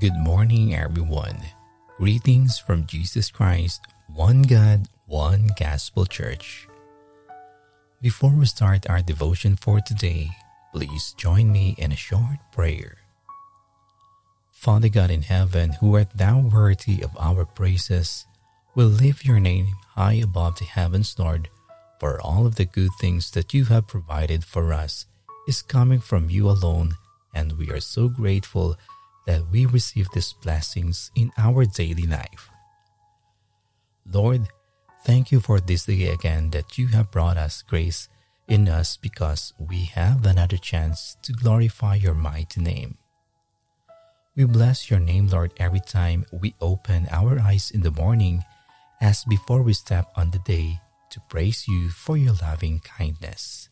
Good morning, everyone. Greetings from Jesus Christ, one God, one Gospel Church. Before we start our devotion for today, please join me in a short prayer. Father God in heaven, who art thou worthy of our praises, will lift your name high above the heavens, Lord, for all of the good things that you have provided for us is coming from you alone, and we are so grateful that we receive these blessings in our daily life. Lord, thank you for this day again that you have brought us grace in us because we have another chance to glorify your mighty name. We bless your name, Lord, every time we open our eyes in the morning as before we step on the day to praise you for your loving kindness.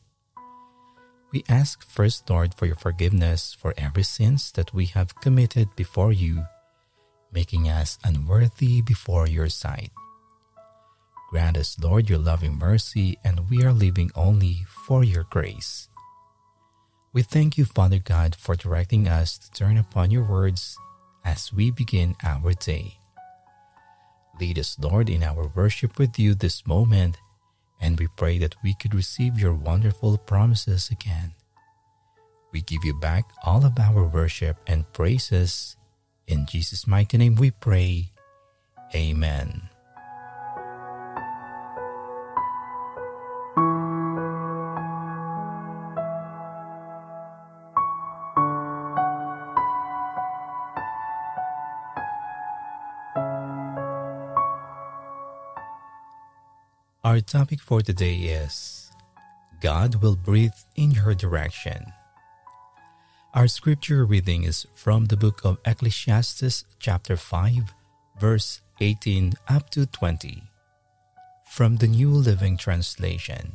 We ask first, Lord, for your forgiveness for every sins that we have committed before you, making us unworthy before your sight. Grant us, Lord, your loving mercy, and we are living only for your grace. We thank you, Father God, for directing us to turn upon your words as we begin our day. Lead us, Lord, in our worship with you this moment and we pray that we could receive your wonderful promises again. We give you back all of our worship and praises. In Jesus' mighty name we pray. Amen. Our topic for today is God will breathe in your direction. Our scripture reading is from the book of Ecclesiastes, chapter 5, verse 18 up to 20, from the New Living Translation.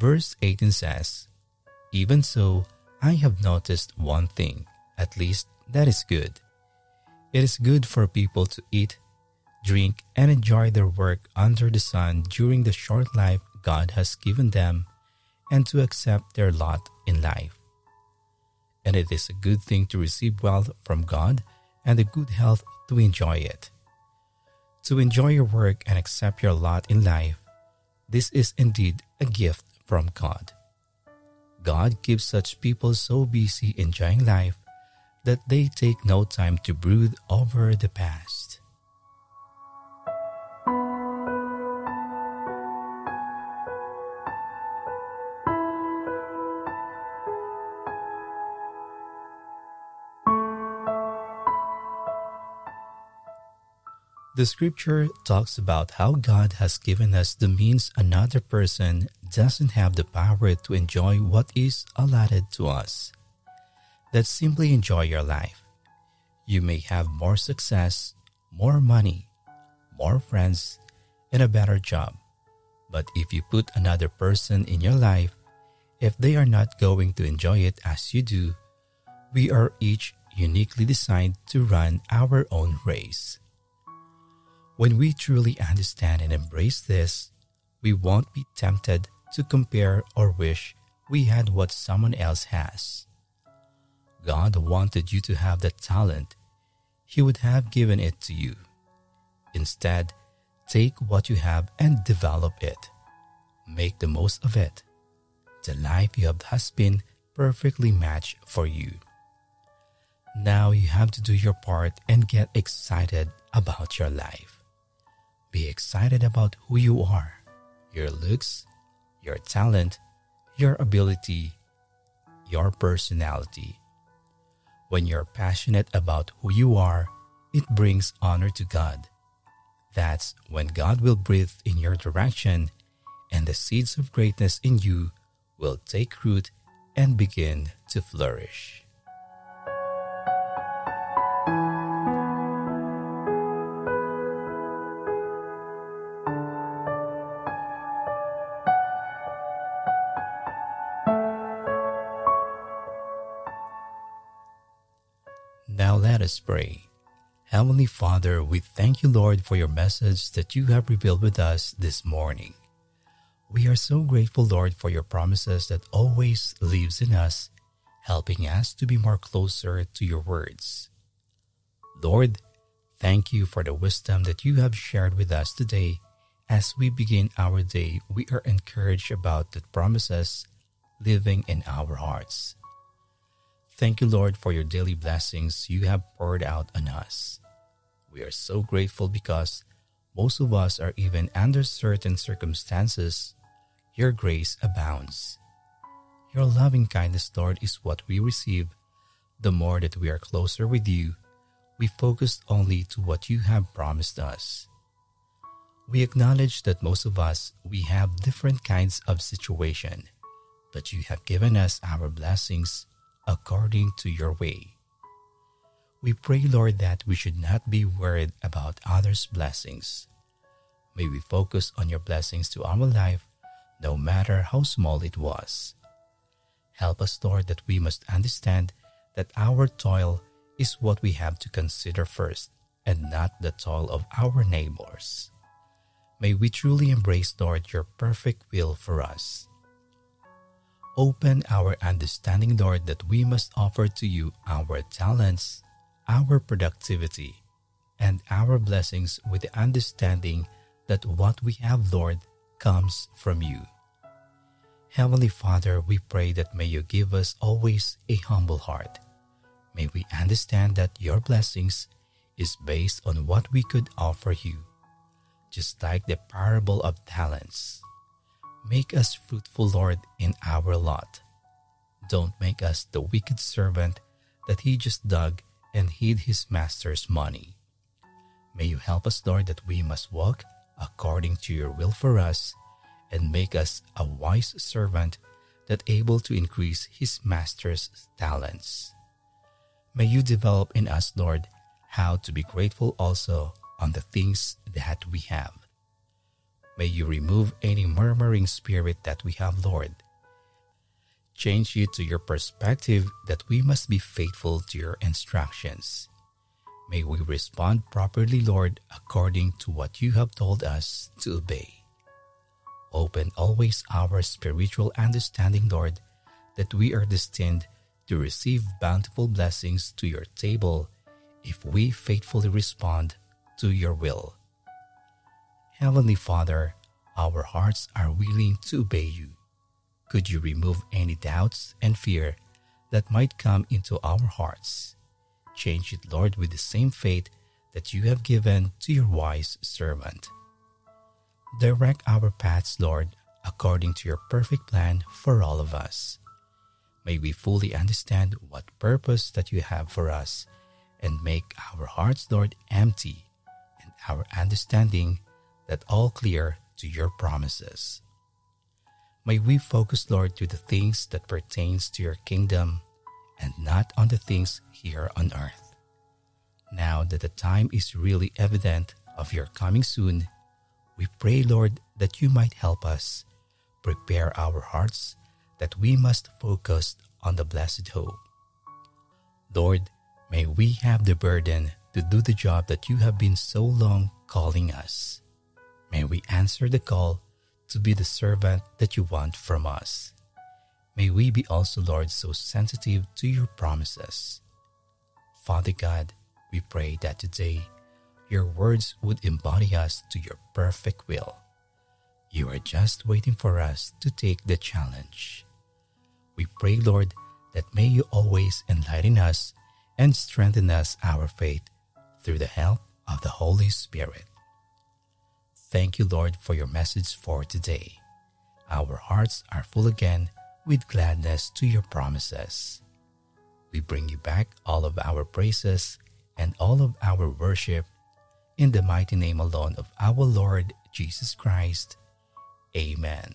Verse 18 says, Even so, I have noticed one thing, at least that is good. It is good for people to eat drink, and enjoy their work under the sun during the short life God has given them, and to accept their lot in life. And it is a good thing to receive wealth from God and the good health to enjoy it. To enjoy your work and accept your lot in life, this is indeed a gift from God. God keeps such people so busy enjoying life that they take no time to brood over the past. The scripture talks about how God has given us the means another person doesn't have the power to enjoy what is allotted to us. Let's simply enjoy your life. You may have more success, more money, more friends, and a better job. But if you put another person in your life, if they are not going to enjoy it as you do, we are each uniquely designed to run our own race. When we truly understand and embrace this, we won't be tempted to compare or wish we had what someone else has. God wanted you to have that talent, He would have given it to you. Instead, take what you have and develop it. Make the most of it. The life you have has been perfectly matched for you. Now you have to do your part and get excited about your life. Be excited about who you are, your looks, your talent, your ability, your personality. When you're passionate about who you are, it brings honor to God. That's when God will breathe in your direction and the seeds of greatness in you will take root and begin to flourish. Let us pray. Heavenly Father, we thank you, Lord, for your message that you have revealed with us this morning. We are so grateful, Lord, for your promises that always lives in us, helping us to be more closer to your words. Lord, thank you for the wisdom that you have shared with us today. As we begin our day, we are encouraged about the promises living in our hearts. Thank you, Lord, for your daily blessings you have poured out on us. We are so grateful because most of us are even under certain circumstances. Your grace abounds. Your loving kindness, Lord, is what we receive. The more that we are closer with you, we focus only to what you have promised us. We acknowledge that most of us, we have different kinds of situation, but you have given us our blessings according to your way. We pray, Lord, that we should not be worried about others' blessings. May we focus on your blessings to our life, no matter how small it was. Help us, Lord, that we must understand that our toil is what we have to consider first and not the toil of our neighbors. May we truly embrace, Lord, your perfect will for us. Open our understanding, Lord, that we must offer to you our talents, our productivity, and our blessings with the understanding that what we have, Lord, comes from you. Heavenly Father, we pray that may you give us always a humble heart. May we understand that your blessings is based on what we could offer you, just like the parable of talents. Make us fruitful, Lord, in our lot. Don't make us the wicked servant that he just dug and hid his master's money. May you help us, Lord, that we must walk according to your will for us and make us a wise servant that able to increase his master's talents. May you develop in us, Lord, how to be grateful also on the things that we have. May you remove any murmuring spirit that we have, Lord. Change you to your perspective that we must be faithful to your instructions. May we respond properly, Lord, according to what you have told us to obey. Open always our spiritual understanding, Lord, that we are destined to receive bountiful blessings to your table if we faithfully respond to your will. Heavenly Father, our hearts are willing to obey you. Could you remove any doubts and fear that might come into our hearts? Change it, Lord, with the same faith that you have given to your wise servant. Direct our paths, Lord, according to your perfect plan for all of us. May we fully understand what purpose that you have for us and make our hearts, Lord, empty and our understanding that all clear to your promises. May we focus, Lord, to the things that pertains to your kingdom and not on the things here on earth. Now that the time is really evident of your coming soon, we pray, Lord, that you might help us prepare our hearts that we must focus on the blessed hope. Lord, may we have the burden to do the job that you have been so long calling us. May we answer the call to be the servant that you want from us. May we be also, Lord, so sensitive to your promises. Father God, we pray that today your words would embody us to your perfect will. You are just waiting for us to take the challenge. We pray, Lord, that may you always enlighten us and strengthen us our faith through the help of the Holy Spirit. Thank you, Lord, for your message for today. Our hearts are full again with gladness to your promises. We bring you back all of our praises and all of our worship in the mighty name alone of our Lord Jesus Christ. Amen.